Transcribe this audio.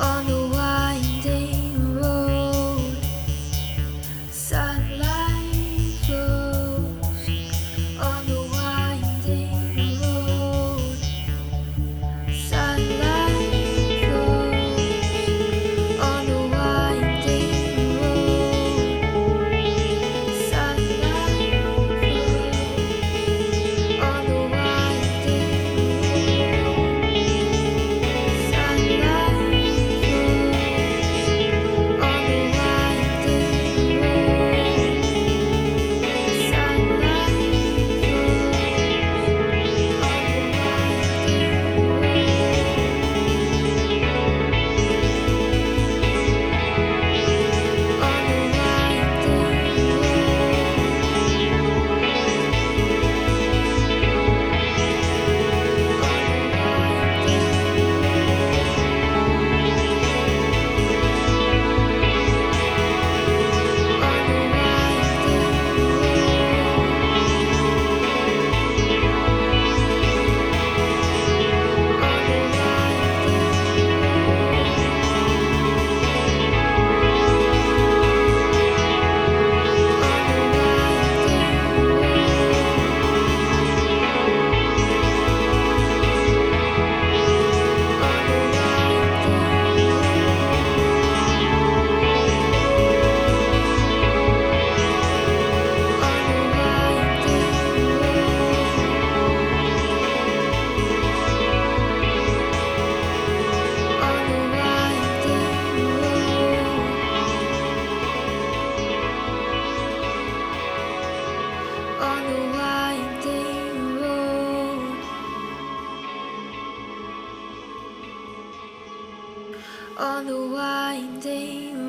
Oh, no. on the winding road.